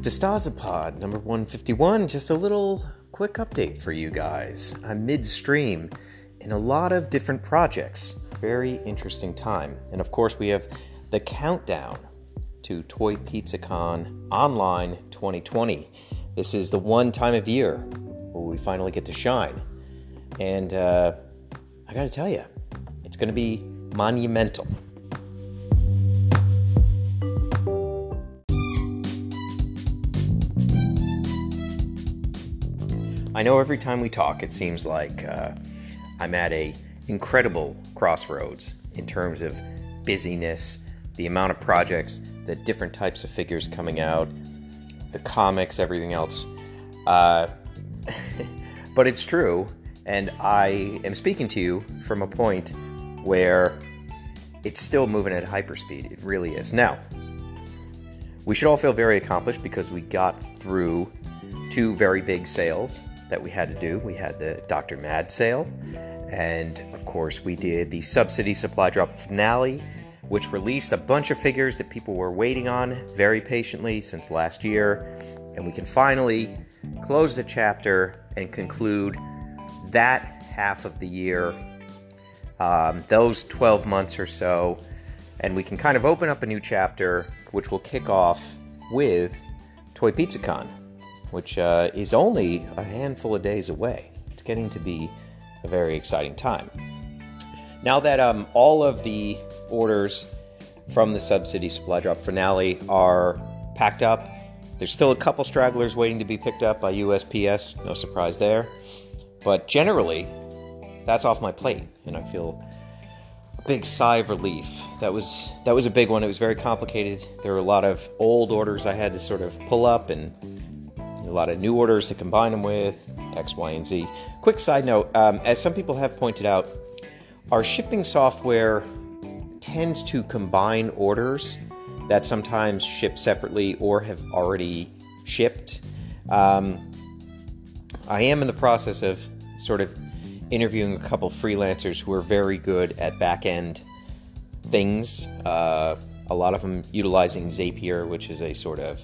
DeStasapod number 151. Just a little quick update for you guys. I'm midstream in a lot of different projects. Very interesting time. And of course, we have the countdown to Toy Pizza Con Online 2020. This is the one time of year where we finally get to shine. And uh, I gotta tell you, it's gonna be monumental. I know every time we talk, it seems like uh, I'm at a incredible crossroads in terms of busyness, the amount of projects, the different types of figures coming out, the comics, everything else. Uh, but it's true, and I am speaking to you from a point where it's still moving at hyperspeed. It really is. Now, we should all feel very accomplished because we got through two very big sales that we had to do. We had the Dr. Mad sale, and of course, we did the Subsidy Supply Drop finale, which released a bunch of figures that people were waiting on very patiently since last year. And we can finally close the chapter and conclude that half of the year, um, those 12 months or so, and we can kind of open up a new chapter, which will kick off with Toy Pizza Con which uh, is only a handful of days away. It's getting to be a very exciting time. Now that um, all of the orders from the Subsidy Supply Drop finale are packed up, there's still a couple stragglers waiting to be picked up by USPS, no surprise there. But generally, that's off my plate, and I feel a big sigh of relief. That was that was a big one. It was very complicated. There were a lot of old orders I had to sort of pull up and a lot of new orders to combine them with, X, Y, and Z. Quick side note um, as some people have pointed out, our shipping software tends to combine orders that sometimes ship separately or have already shipped. Um, I am in the process of sort of interviewing a couple freelancers who are very good at back end things. Uh, a lot of them utilizing Zapier, which is a sort of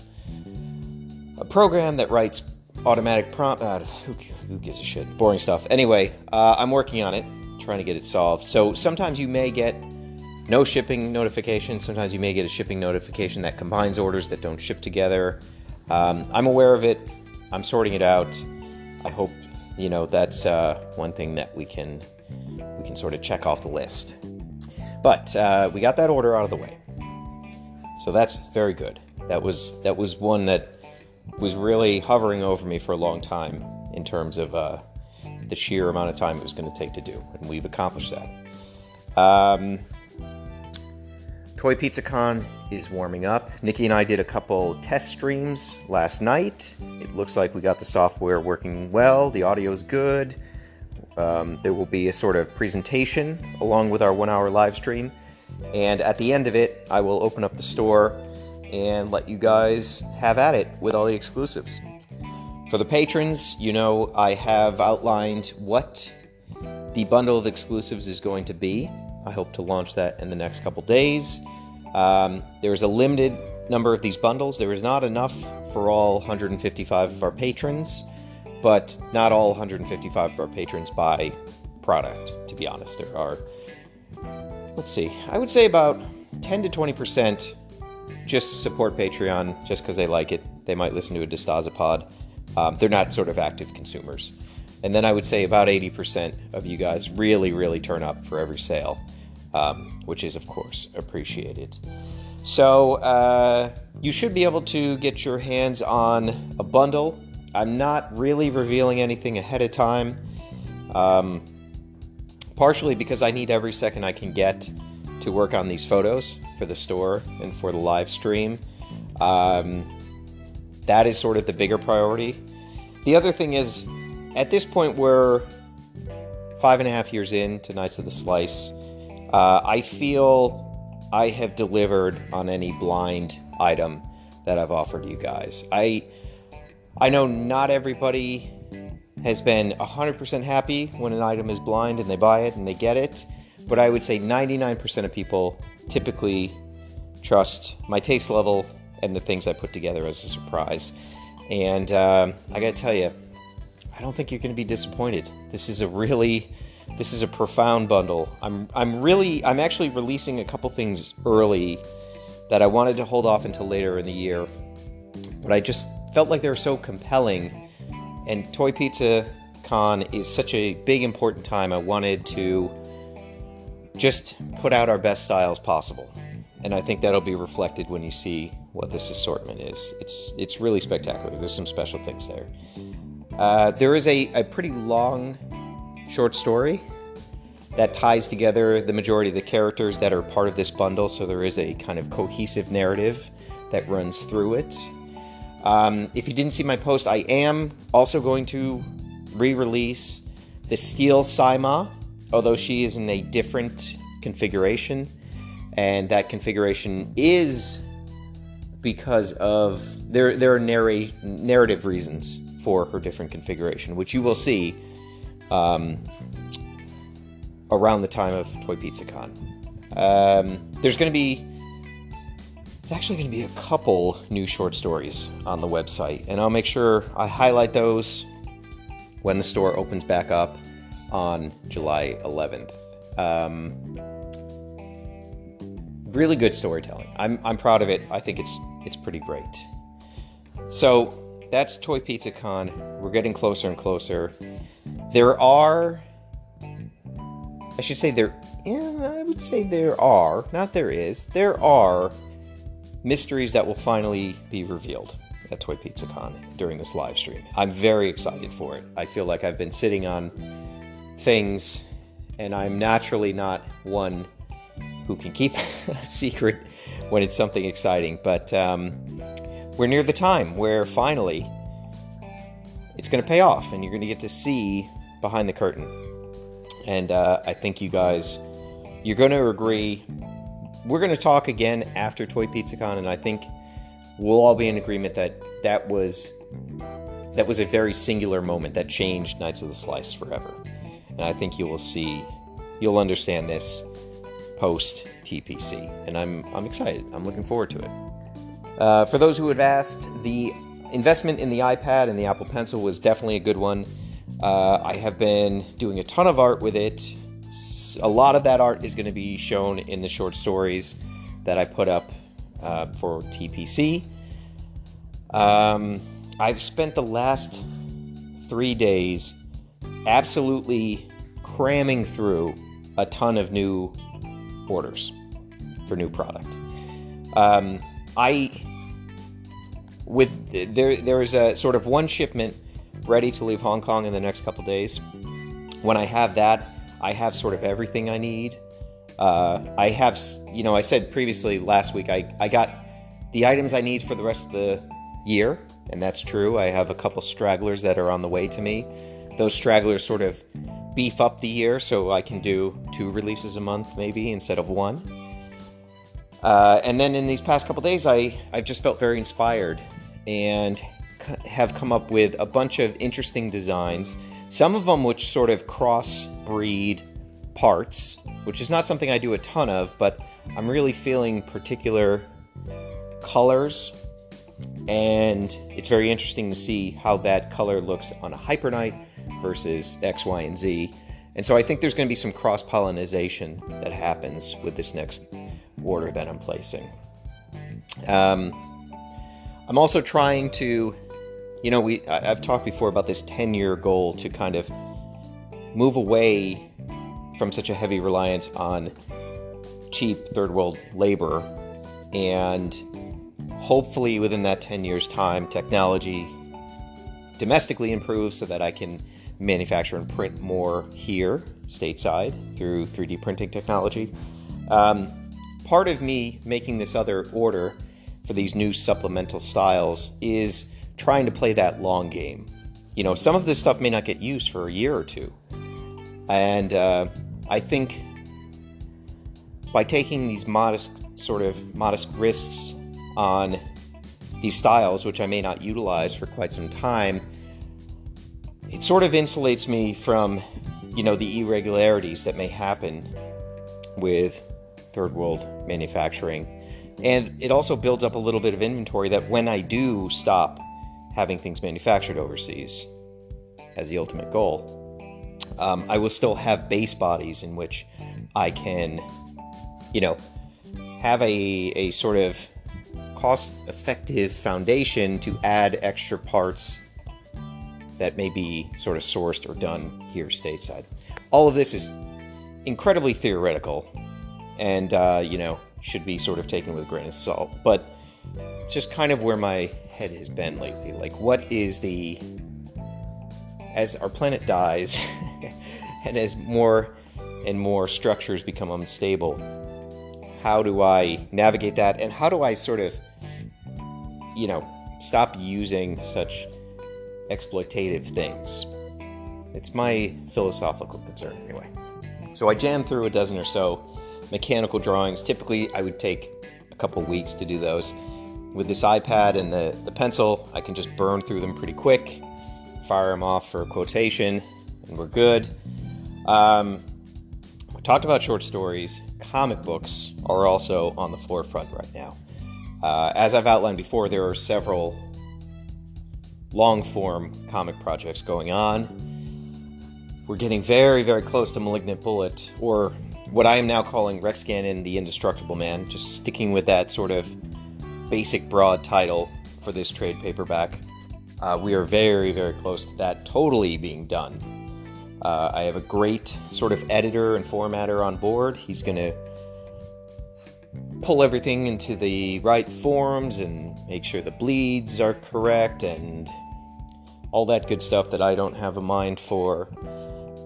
a program that writes automatic prompt. Uh, who, who, gives a shit? Boring stuff. Anyway, uh, I'm working on it, trying to get it solved. So sometimes you may get no shipping notification. Sometimes you may get a shipping notification that combines orders that don't ship together. Um, I'm aware of it. I'm sorting it out. I hope you know that's uh, one thing that we can we can sort of check off the list. But uh, we got that order out of the way, so that's very good. That was that was one that was really hovering over me for a long time in terms of uh, the sheer amount of time it was going to take to do, and we've accomplished that. Um, Toy Pizza Con is warming up. Nikki and I did a couple test streams last night. It looks like we got the software working well, the audio is good. Um, there will be a sort of presentation along with our one hour live stream. And at the end of it, I will open up the store and let you guys have at it with all the exclusives. For the patrons, you know, I have outlined what the bundle of exclusives is going to be. I hope to launch that in the next couple days. Um, there's a limited number of these bundles. There is not enough for all 155 of our patrons, but not all 155 of our patrons buy product, to be honest. There are, let's see, I would say about 10 to 20% just support Patreon just because they like it. They might listen to a DeStasapod. Um, they're not sort of active consumers. And then I would say about 80% of you guys really, really turn up for every sale, um, which is, of course, appreciated. So uh, you should be able to get your hands on a bundle. I'm not really revealing anything ahead of time, um, partially because I need every second I can get to work on these photos for the store and for the live stream. Um, that is sort of the bigger priority. The other thing is, at this point, we're five and a half years in to Knights of the Slice. Uh, I feel I have delivered on any blind item that I've offered you guys. I I know not everybody has been 100% happy when an item is blind and they buy it and they get it, but I would say 99% of people typically trust my taste level and the things I put together as a surprise. And um, I got to tell you, I don't think you're to be disappointed. This is a really this is a profound bundle. I'm I'm really I'm actually releasing a couple things early that I wanted to hold off until later in the year. But I just felt like they were so compelling and Toy Pizza Con is such a big important time. I wanted to just put out our best styles possible. And I think that'll be reflected when you see what this assortment is. It's it's really spectacular. There's some special things there. Uh, there is a, a pretty long short story that ties together the majority of the characters that are part of this bundle, so there is a kind of cohesive narrative that runs through it. Um, if you didn't see my post, I am also going to re release the Steel Saima, although she is in a different configuration, and that configuration is because of there there are narrate, narrative reasons for her different configuration, which you will see um, around the time of Toy Pizza Con. Um, there's going to be it's actually going to be a couple new short stories on the website, and I'll make sure I highlight those when the store opens back up on July 11th. Um, really good storytelling. I'm, I'm proud of it. I think it's it's pretty great. So that's Toy Pizza Con. We're getting closer and closer. There are, I should say there. Yeah, I would say there are. Not there is. There are mysteries that will finally be revealed at Toy Pizza Con during this live stream. I'm very excited for it. I feel like I've been sitting on things, and I'm naturally not one who can keep a secret when it's something exciting. But um, we're near the time where finally it's going to pay off, and you're going to get to see behind the curtain. And uh, I think you guys, you're going to agree. We're going to talk again after Toy Pizza Con, and I think we'll all be in agreement that that was that was a very singular moment that changed Knights of the Slice forever. And I think you will see, you'll understand this post TPC, and I'm I'm excited. I'm looking forward to it. Uh, for those who have asked, the investment in the iPad and the Apple Pencil was definitely a good one. Uh, I have been doing a ton of art with it. A lot of that art is going to be shown in the short stories that I put up uh, for TPC. Um, I've spent the last three days absolutely cramming through a ton of new orders for new product. Um, I with there there is a sort of one shipment ready to leave Hong Kong in the next couple days. When I have that, I have sort of everything I need. Uh, I have, you know, I said previously last week I, I got the items I need for the rest of the year, and that's true. I have a couple stragglers that are on the way to me. Those stragglers sort of beef up the year so I can do two releases a month maybe instead of one. Uh, and then in these past couple days, I, I've just felt very inspired and have come up with a bunch of interesting designs. Some of them which sort of cross breed parts, which is not something I do a ton of, but I'm really feeling particular colors. And it's very interesting to see how that color looks on a Hyper Knight versus X, Y, and Z. And so I think there's going to be some cross pollination that happens with this next order that I'm placing. Um, I'm also trying to, you know, we I've talked before about this 10 year goal to kind of move away from such a heavy reliance on cheap third world labor and hopefully within that 10 years time technology domestically improves so that I can manufacture and print more here stateside through 3D printing technology. Um, part of me making this other order for these new supplemental styles is trying to play that long game. You know, some of this stuff may not get used for a year or two. And uh, I think by taking these modest, sort of modest risks on these styles, which I may not utilize for quite some time, it sort of insulates me from, you know, the irregularities that may happen with third world manufacturing. And it also builds up a little bit of inventory that when I do stop having things manufactured overseas as the ultimate goal, um, I will still have base bodies in which I can, you know, have a, a sort of cost effective foundation to add extra parts that may be sort of sourced or done here stateside. All of this is incredibly theoretical and, uh, you know, should be sort of taken with a grain of salt. But it's just kind of where my head has been lately. Like, what is the. As our planet dies, and as more and more structures become unstable, how do I navigate that? And how do I sort of, you know, stop using such exploitative things? It's my philosophical concern, anyway. So I jammed through a dozen or so mechanical drawings. Typically, I would take a couple weeks to do those. With this iPad and the, the pencil, I can just burn through them pretty quick, fire them off for a quotation, and we're good. Um, we talked about short stories. Comic books are also on the forefront right now. Uh, as I've outlined before, there are several long form comic projects going on. We're getting very, very close to Malignant Bullet, or what I am now calling Rex Gannon the Indestructible Man, just sticking with that sort of basic broad title for this trade paperback. Uh, we are very, very close to that totally being done. Uh, I have a great sort of editor and formatter on board. He's going to pull everything into the right forms and make sure the bleeds are correct and all that good stuff that I don't have a mind for.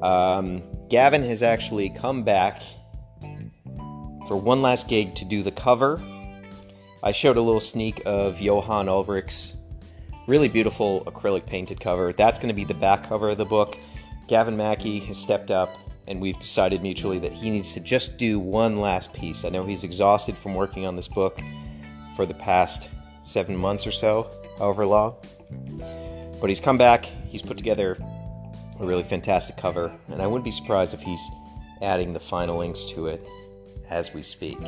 Um, Gavin has actually come back for one last gig to do the cover. I showed a little sneak of Johan Ulrich's really beautiful acrylic painted cover. That's going to be the back cover of the book. Gavin Mackey has stepped up, and we've decided mutually that he needs to just do one last piece. I know he's exhausted from working on this book for the past seven months or so, however long. But he's come back, he's put together a really fantastic cover, and I wouldn't be surprised if he's adding the final inks to it as we speak.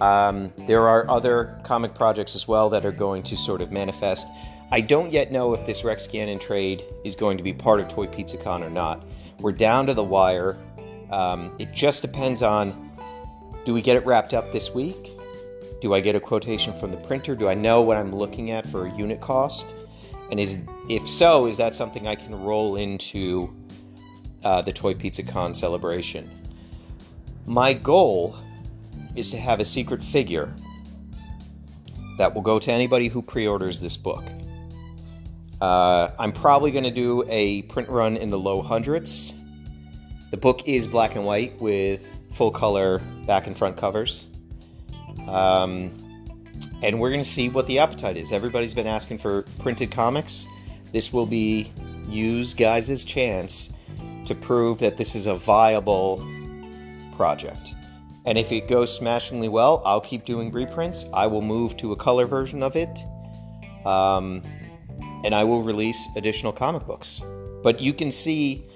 Um, there are other comic projects as well that are going to sort of manifest. I don't yet know if this Rex Gannon trade is going to be part of Toy Pizza Con or not. We're down to the wire. Um, it just depends on do we get it wrapped up this week? Do I get a quotation from the printer? Do I know what I'm looking at for a unit cost? And is if so, is that something I can roll into uh, the Toy Pizza Con celebration? My goal is to have a secret figure that will go to anybody who pre orders this book. Uh, I'm probably going to do a print run in the low hundreds. The book is black and white with full color back and front covers. Um, and we're going to see what the appetite is. Everybody's been asking for printed comics. This will be use guys' chance to prove that this is a viable project. And if it goes smashingly well, I'll keep doing reprints. I will move to a color version of it. Um, and I will release additional comic books. But you can see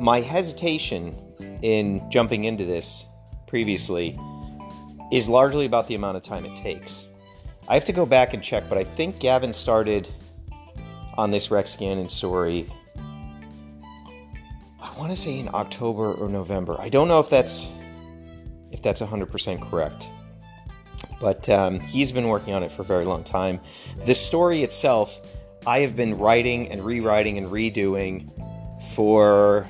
my hesitation in jumping into this previously is largely about the amount of time it takes. I have to go back and check, but I think Gavin started on this Rex Gannon story I want to say in October or November. I don't know if that's if that's 100% correct. But um, he's been working on it for a very long time. The story itself, I have been writing and rewriting and redoing for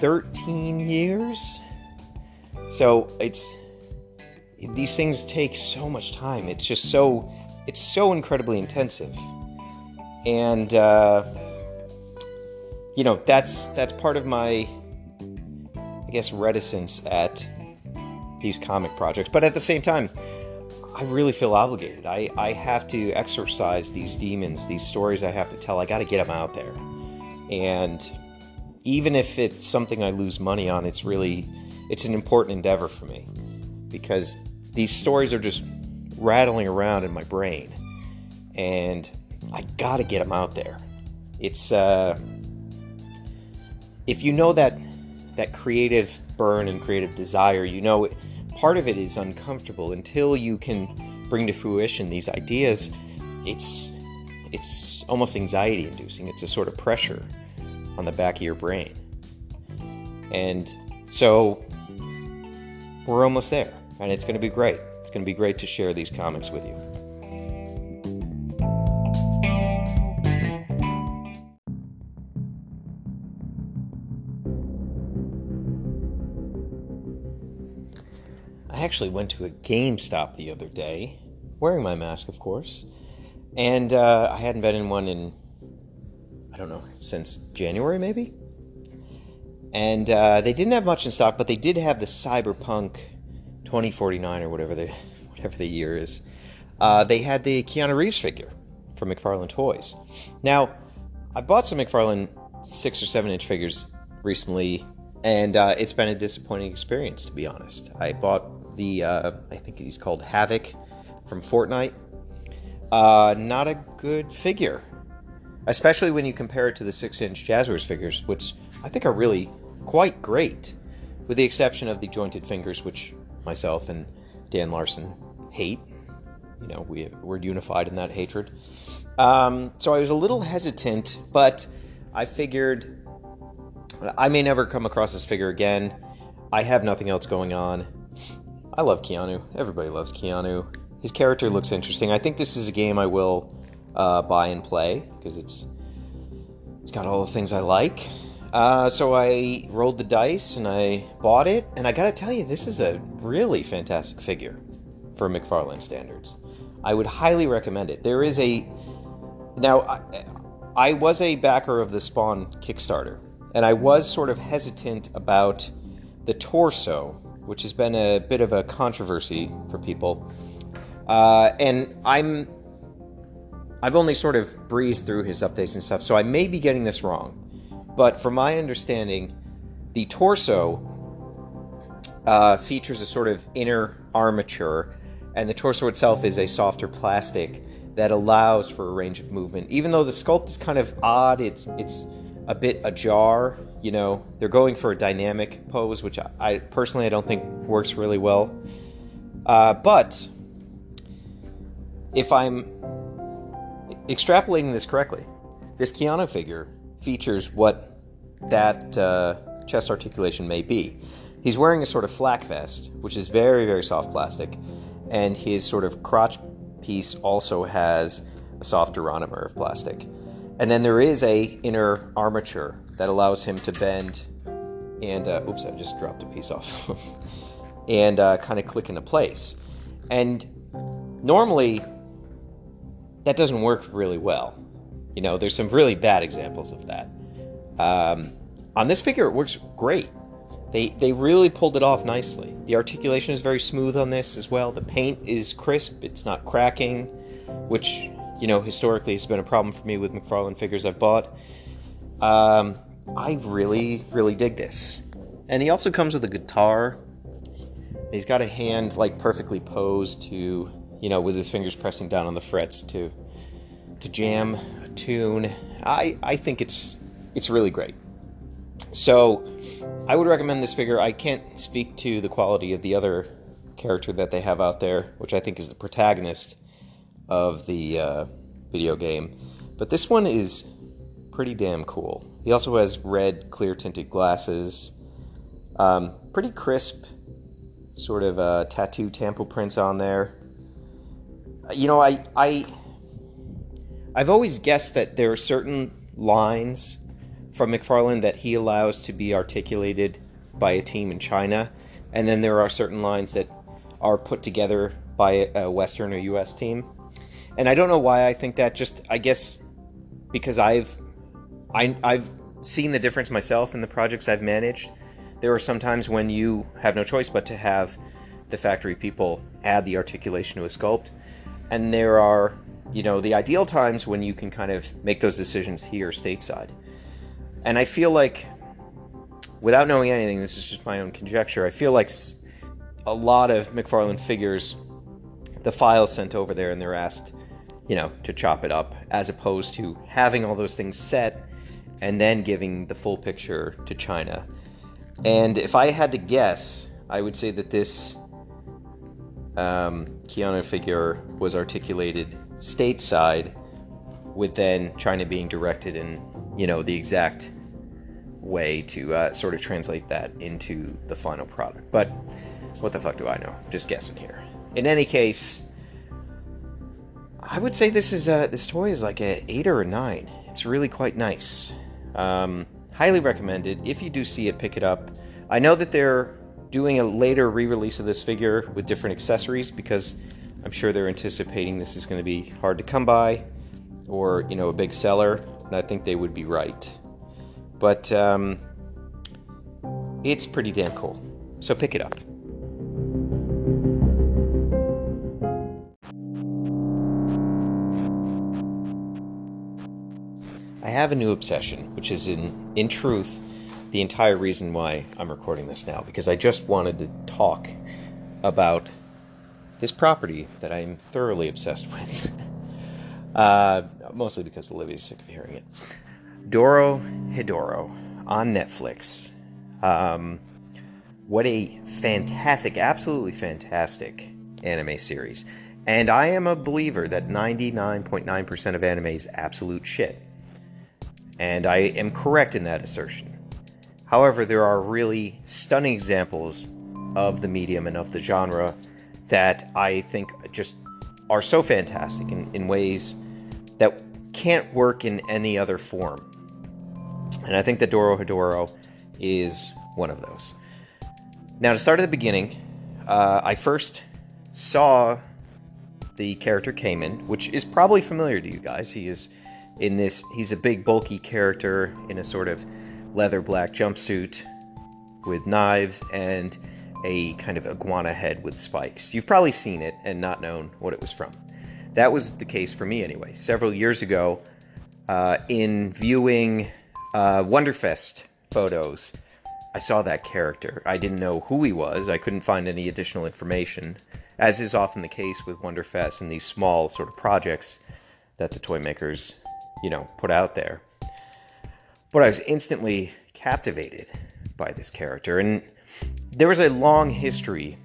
13 years. So it's these things take so much time. It's just so it's so incredibly intensive, and uh, you know that's that's part of my I guess reticence at these comic projects. But at the same time, I really feel obligated. I, I have to exorcise these demons, these stories I have to tell. I got to get them out there. And even if it's something I lose money on, it's really it's an important endeavor for me because these stories are just rattling around in my brain and I got to get them out there. It's uh if you know that that creative burn and creative desire, you know part of it is uncomfortable until you can bring to fruition these ideas. It's it's almost anxiety inducing. It's a sort of pressure on the back of your brain. And so we're almost there, and it's going to be great. It's going to be great to share these comments with you. I actually went to a GameStop the other day, wearing my mask, of course, and uh, I hadn't been in one in, I don't know, since January maybe? And uh, they didn't have much in stock, but they did have the Cyberpunk 2049 or whatever the, whatever the year is. Uh, they had the Keanu Reeves figure from McFarlane Toys. Now, I bought some McFarlane six or seven inch figures recently, and uh, it's been a disappointing experience, to be honest. I bought the, uh, I think he's called Havoc from Fortnite uh, not a good figure, especially when you compare it to the six-inch Jazwares figures, which I think are really quite great, with the exception of the jointed fingers, which myself and Dan Larson hate. You know, we we're unified in that hatred. Um, so I was a little hesitant, but I figured I may never come across this figure again. I have nothing else going on. I love Keanu. Everybody loves Keanu his character looks interesting. I think this is a game I will uh, buy and play because it's it's got all the things I like. Uh, so I rolled the dice and I bought it, and I gotta tell you, this is a really fantastic figure for McFarlane standards. I would highly recommend it. There is a now. I, I was a backer of the Spawn Kickstarter, and I was sort of hesitant about the torso, which has been a bit of a controversy for people. Uh, and I'm I've only sort of breezed through his updates and stuff, so I may be getting this wrong. But from my understanding, the torso uh, features a sort of inner armature, and the torso itself is a softer plastic that allows for a range of movement. Even though the sculpt is kind of odd, it's it's a bit ajar. You know, they're going for a dynamic pose, which I, I personally I don't think works really well. Uh, but if I'm extrapolating this correctly, this Keanu figure features what that uh, chest articulation may be. He's wearing a sort of flak vest, which is very, very soft plastic, and his sort of crotch piece also has a soft durometer of plastic. And then there is a inner armature that allows him to bend and uh, oops, I just dropped a piece off, and uh, kind of click into place. And normally that doesn't work really well. You know, there's some really bad examples of that. Um, on this figure, it works great. They they really pulled it off nicely. The articulation is very smooth on this as well. The paint is crisp. It's not cracking, which you know historically has been a problem for me with McFarlane figures I've bought. Um, I really really dig this, and he also comes with a guitar. He's got a hand like perfectly posed to you know, with his fingers pressing down on the frets to jam tune. I I think it's it's really great. So I would recommend this figure. I can't speak to the quality of the other character that they have out there, which I think is the protagonist of the uh, video game. But this one is pretty damn cool. He also has red, clear tinted glasses, um, pretty crisp, sort of uh, tattoo temple prints on there you know, I I I've always guessed that there are certain lines from McFarlane that he allows to be articulated by a team in China, and then there are certain lines that are put together by a Western or U.S. team. And I don't know why I think that. Just I guess because I've I, I've seen the difference myself in the projects I've managed. There are some times when you have no choice but to have the factory people add the articulation to a sculpt and there are you know the ideal times when you can kind of make those decisions here stateside. And i feel like without knowing anything this is just my own conjecture i feel like a lot of mcfarlane figures the files sent over there and they're asked you know to chop it up as opposed to having all those things set and then giving the full picture to china. And if i had to guess i would say that this um, Keanu figure was articulated stateside, with then China being directed in you know the exact way to uh, sort of translate that into the final product. But what the fuck do I know? Just guessing here. In any case, I would say this is a, this toy is like a eight or a nine. It's really quite nice. Um, highly recommended. If you do see it, pick it up. I know that they're doing a later re-release of this figure with different accessories because I'm sure they're anticipating this is going to be hard to come by or you know a big seller, and I think they would be right. But um, it's pretty damn cool. So pick it up. I have a new obsession, which is in in truth the entire reason why I'm recording this now, because I just wanted to talk about this property that I'm thoroughly obsessed with. uh, mostly because Olivia's sick of hearing it. Doro Hidoro on Netflix. Um, what a fantastic, absolutely fantastic anime series. And I am a believer that 99.9% of anime is absolute shit. And I am correct in that assertion. However, there are really stunning examples of the medium and of the genre that I think just are so fantastic in, in ways that can't work in any other form. And I think that Dorohedoro is one of those. Now, to start at the beginning, uh, I first saw the character Caiman, which is probably familiar to you guys. He is in this, he's a big, bulky character in a sort of leather black jumpsuit with knives and a kind of iguana head with spikes. You've probably seen it and not known what it was from. That was the case for me anyway. Several years ago, uh, in viewing uh, Wonderfest photos, I saw that character. I didn't know who he was. I couldn't find any additional information, as is often the case with Wonderfest and these small sort of projects that the toy makers, you know, put out there. But I was instantly captivated by this character. And there was a long history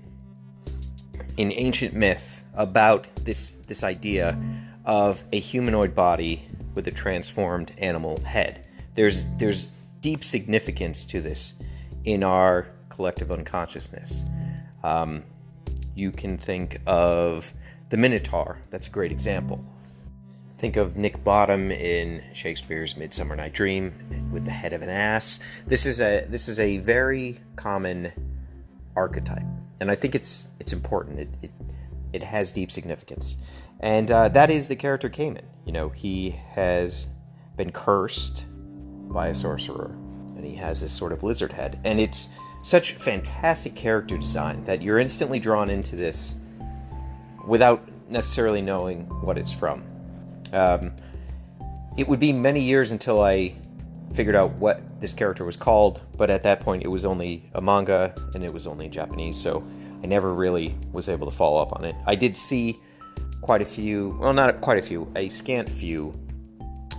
in ancient myth about this, this idea of a humanoid body with a transformed animal head. There's, there's deep significance to this in our collective unconsciousness. Um, you can think of the Minotaur, that's a great example. Think of Nick Bottom in Shakespeare's Midsummer Night Dream with the head of an ass. This is a this is a very common archetype, and I think it's it's important. It it, it has deep significance, and uh, that is the character Caiman. You know, he has been cursed by a sorcerer, and he has this sort of lizard head, and it's such fantastic character design that you're instantly drawn into this without necessarily knowing what it's from. Um, it would be many years until I figured out what this character was called, but at that point it was only a manga and it was only in Japanese, so I never really was able to follow up on it. I did see quite a few, well, not quite a few, a scant few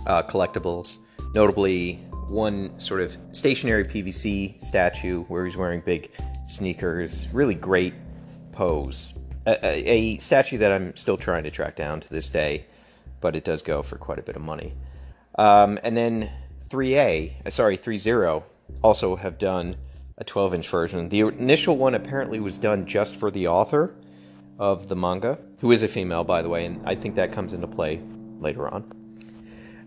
uh, collectibles, notably one sort of stationary PVC statue where he's wearing big sneakers, really great pose. A, a, a statue that I'm still trying to track down to this day but it does go for quite a bit of money. Um, and then 3A, uh, sorry, threezero also have done a 12 inch version. The initial one apparently was done just for the author of the manga, who is a female, by the way, and I think that comes into play later on.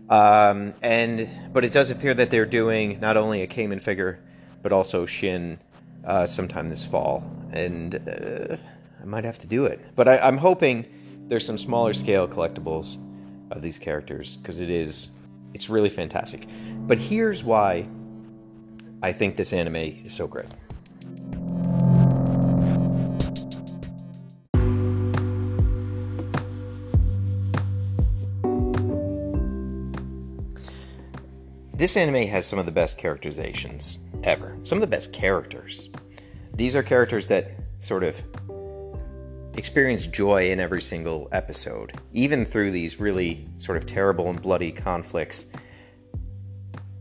Um, and but it does appear that they're doing not only a Caiman figure, but also Shin uh, sometime this fall, and uh, I might have to do it. But I, I'm hoping there's some smaller scale collectibles of these characters because it is it's really fantastic. But here's why I think this anime is so great. This anime has some of the best characterizations ever. Some of the best characters. These are characters that sort of experience joy in every single episode, even through these really sort of terrible and bloody conflicts.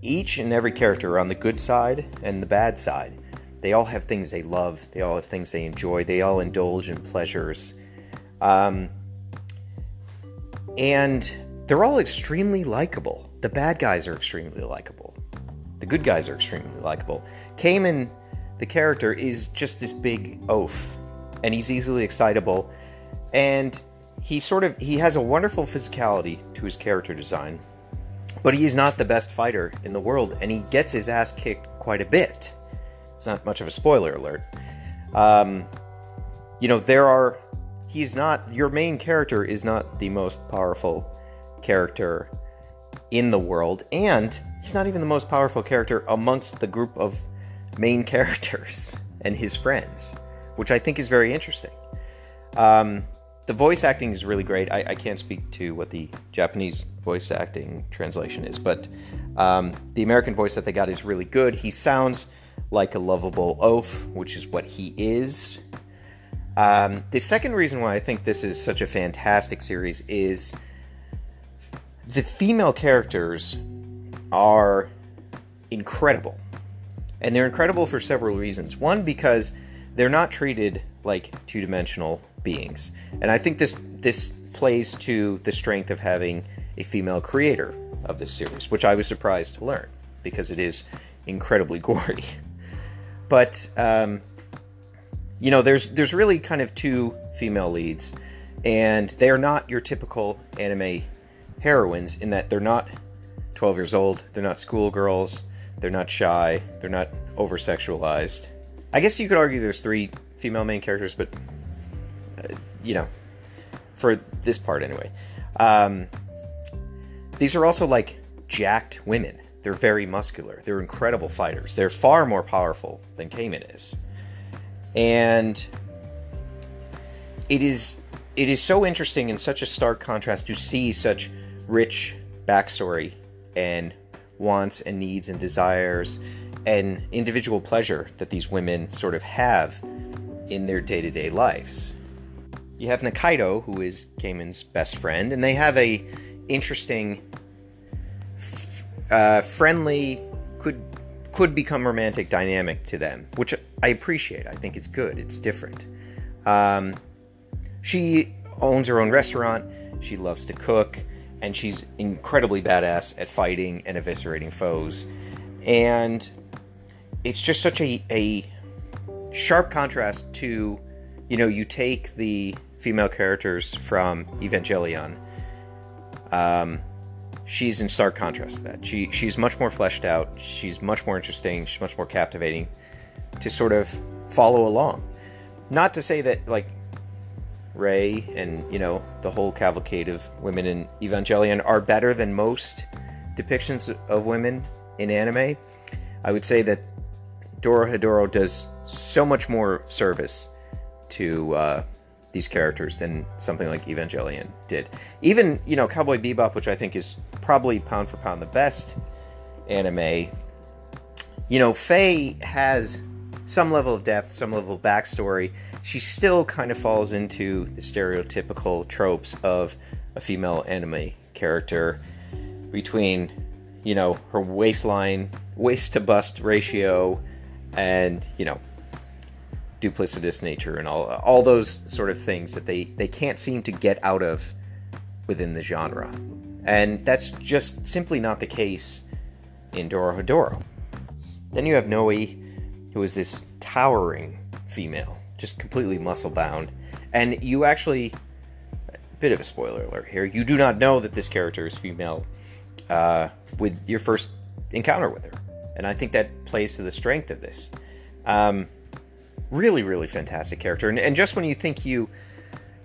Each and every character on the good side and the bad side, They all have things they love. They all have things they enjoy. They all indulge in pleasures. Um, and they're all extremely likable. The bad guys are extremely likable. The good guys are extremely likable. Caiman, the character, is just this big oaf, and he's easily excitable, and he sort of he has a wonderful physicality to his character design, but he's not the best fighter in the world, and he gets his ass kicked quite a bit. It's not much of a spoiler alert. Um, you know, there are he's not your main character is not the most powerful character in the world and he's not even the most powerful character amongst the group of main characters and his friends which i think is very interesting um, the voice acting is really great I, I, can't speak to what the japanese voice acting translation is but um, the american voice that they got is really good he sounds like a lovable oaf which is what he is um, the second reason why I think this is such a fantastic series is the female characters are incredible. And they're incredible for several reasons. One, because they're not treated like two dimensional beings. And I think this this plays to the strength of having a female creator of this series, which I was surprised to learn because it is incredibly gory. But um, you know, there's there's really kind of two female leads, and they are not your typical anime heroines in that they're not 12 years old, they're not schoolgirls, they're not shy, they're not over sexualized. I guess you could argue there's three female main characters, but uh, you know, for this part anyway. Um, these are also like jacked women. They're very muscular. They're incredible fighters. They're far more powerful than Caiman is and it is it is so interesting and such a stark contrast to see such rich backstory and wants and needs and desires and individual pleasure that these women sort of have in their day-to-day lives. You have Nikaido, who is Caiman's best friend, and they have a interesting, uh, friendly, could could become romantic dynamic to them, which I appreciate. I think it's good. It's different. Um, she owns her own restaurant. She loves to cook, and she's incredibly badass at fighting and eviscerating foes. And it's just such a, a sharp contrast to, you know, you take the female characters from Evangelion. Um, she's in stark contrast to that. She she's much more fleshed out. She's much more interesting. She's much more captivating to sort of follow along. Not to say that like Rei and you know the whole cavalcade of women in Evangelion are better than most depictions of women in anime. I would say that Dorohedoro does so much more service to uh, these characters than something like Evangelion did. Even, you know, Cowboy Bebop, which I think is probably pound for pound the best anime, you know, Faye has some level of depth, some level of backstory. She still kind of falls into the stereotypical tropes of a female anime character between, you know, her waistline, waist to bust ratio, and, you know, duplicitous nature and all all those sort of things that they they can't seem to get out of within the genre. And that's just simply not the case in Dorohedoro. Then you have Noe, who is this towering female, just completely muscle bound. And you actually, bit of a spoiler alert here, you do not know that this character is female uh, with your first encounter with her. And I think that plays to the strength of this. Um, really, really fantastic character. And, and just when you think you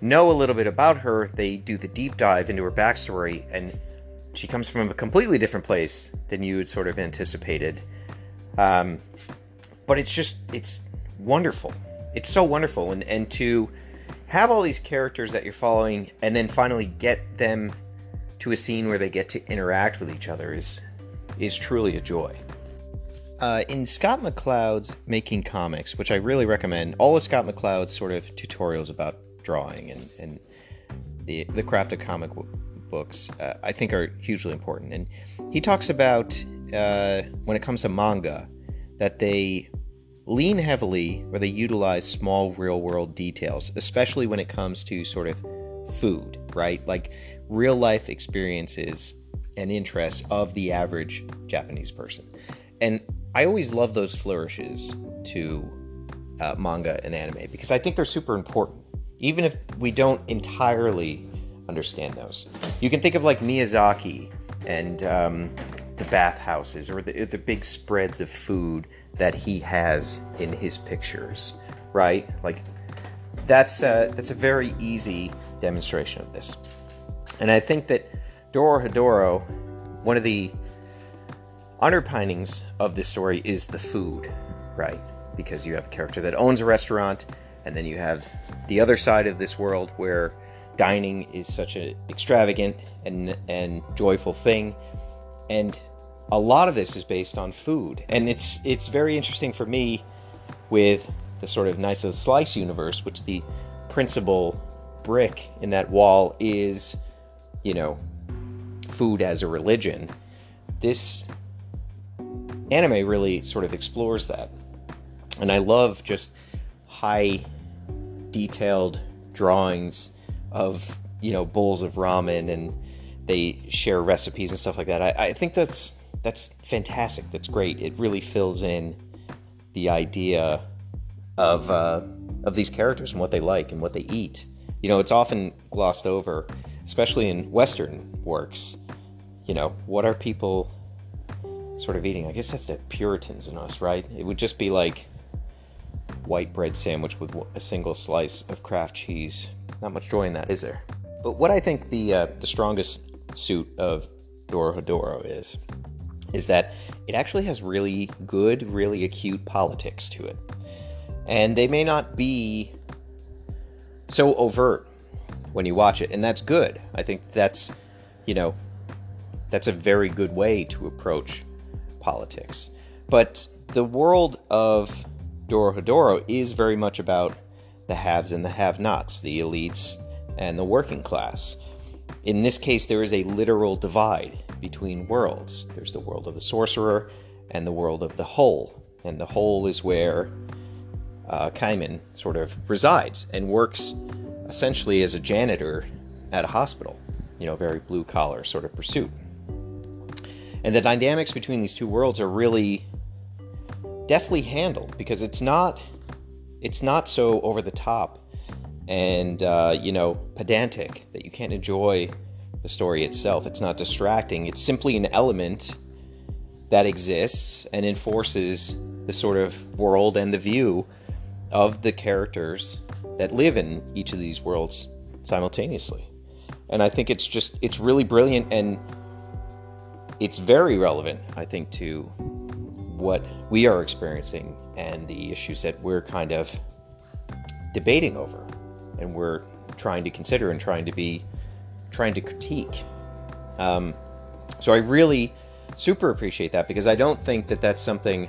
know a little bit about her, they do the deep dive into her backstory, and she comes from a completely different place than you had sort of anticipated. Um, but it's just, it's wonderful. It's so wonderful. And, and to have all these characters that you're following and then finally get them to a scene where they get to interact with each other is is truly a joy. Uh, in Scott McCloud's Making Comics, which I really recommend, all of Scott McCloud's sort of tutorials about drawing and, and the, the craft of comic w- books, uh, I think are hugely important. And he talks about uh, when it comes to manga, that they lean heavily or they utilize small real world details, especially when it comes to sort of food, right? Like real life experiences and interests of the average Japanese person. And I always love those flourishes to uh, manga and anime because I think they're super important, even if we don't entirely understand those. You can think of like Miyazaki and um, the bathhouses or the, the big spreads of food that he has in his pictures, right? Like that's a, that's a very easy demonstration of this. And I think that Dorohedoro, one of the underpinnings of this story is the food, right? Because you have a character that owns a restaurant, and then you have the other side of this world where dining is such an extravagant and and joyful thing, and a lot of this is based on food, and it's it's very interesting for me with the sort of nice slice universe, which the principal brick in that wall is, you know, food as a religion. This anime really sort of explores that. And I love just high detailed drawings of, you know, bowls of ramen and they share recipes and stuff like that. I, I think that's that's fantastic. That's great. It really fills in the idea of uh, of these characters and what they like and what they eat. You know, it's often glossed over, especially in Western works. You know, what are people sort of eating? I guess that's the Puritans in us, right? It would just be like white bread sandwich with a single slice of Kraft cheese. Not much joy in that, is there? But what I think the uh, the strongest suit of Dorohedoro is is that it actually has really good, really acute politics to it. And they may not be so overt when you watch it, and that's good. I think that's, you know, that's a very good way to approach politics. But the world of Dorohedoro is very much about the haves and the have-nots, the elites and the working class. In this case, there is a literal divide between worlds. There's the world of the sorcerer and the world of the hole. And the hole is where uh, Caiman sort of resides and works essentially as a janitor at a hospital. You know, very blue collar sort of pursuit. And the dynamics between these two worlds are really deftly handled because it's not it's not so over the top and uh, you know pedantic that you can't enjoy the story itself. It's not distracting. It's simply an element that exists and enforces the sort of world and the view of the characters that live in each of these worlds simultaneously. And I think it's just it's really brilliant and it's very relevant, I think, to what we are experiencing and the issues that we're kind of debating over and we're trying to consider and trying to be trying to critique. Um, so I really super appreciate that because I don't think that that's something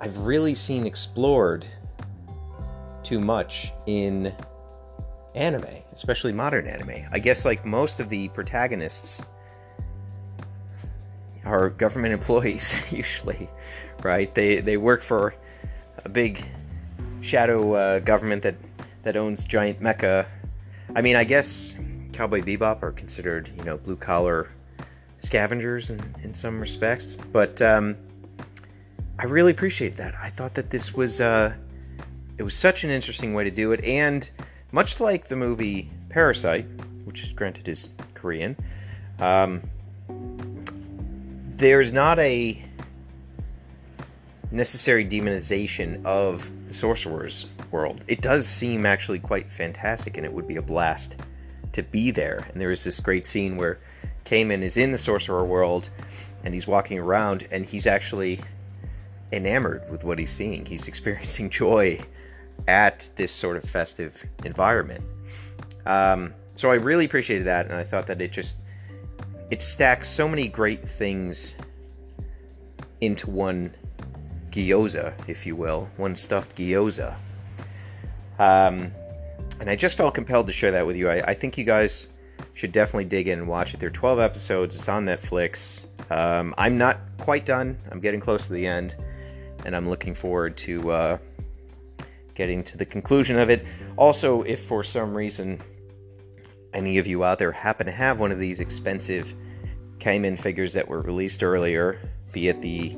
I've really seen explored too much in anime, especially modern anime. I guess like most of the protagonists are government employees usually, right? They they work for a big shadow uh, government that that owns giant mecha. I mean, I guess Cowboy Bebop are considered, you know, blue collar scavengers in, in some respects. But um, I really appreciate that. I thought that this was uh, it was such an interesting way to do it, and much like the movie Parasite, which granted is Korean, um, there's not a necessary demonization of the sorcerer's world. It does seem actually quite fantastic, and it would be a blast to be there. And there is this great scene where Caiman is in the sorcerer world and he's walking around and he's actually enamored with what he's seeing. He's experiencing joy at this sort of festive environment. Um, so I really appreciated that, and I thought that it just it stacks so many great things into one gyoza, if you will, one stuffed gyoza. Um, and I just felt compelled to share that with you. I, I, think you guys should definitely dig in and watch it. There are 12 episodes. It's on Netflix. Um, I'm not quite done. I'm getting close to the end, and I'm looking forward to uh, getting to the conclusion of it. Also, if for some reason any of you out there happen to have one of these expensive Caiman figures that were released earlier, be it the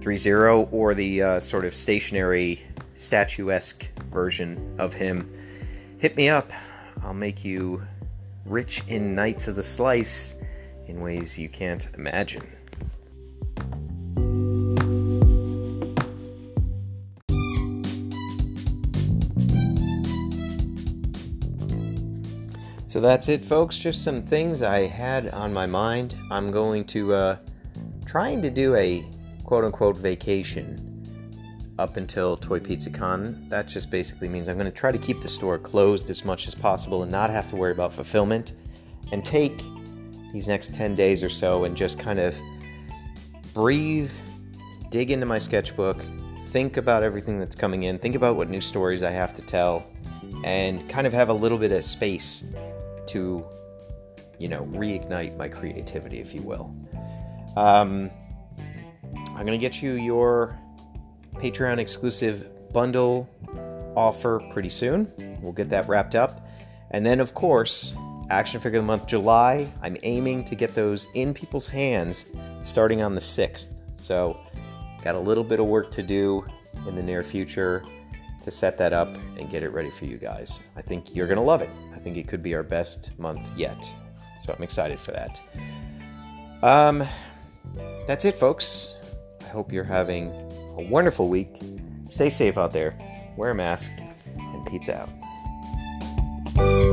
threezero or the uh, sort of stationary statuesque version of him, hit me up. I'll make you rich in Knights of the Slice in ways you can't imagine. So that's it, folks. Just some things I had on my mind. I'm going to uh, trying to do a quote unquote vacation up until Toy Pizza Con. That just basically means I'm going to try to keep the store closed as much as possible and not have to worry about fulfillment and take these next 10 days or so and just kind of breathe, dig into my sketchbook, think about everything that's coming in, think about what new stories I have to tell, and kind of have a little bit of space to, you know, reignite my creativity, if you will. Um, I'm going to get you your Patreon exclusive bundle offer pretty soon. We'll get that wrapped up. And then, of course, Action Figure of the Month July, I'm aiming to get those in people's hands starting on the 6th. So, got a little bit of work to do in the near future to set that up and get it ready for you guys. I think you're going to love it. I think it could be our best month yet. So I'm excited for that. Um, that's it, folks. I hope you're having a wonderful week. Stay safe out there, wear a mask, and pizza out.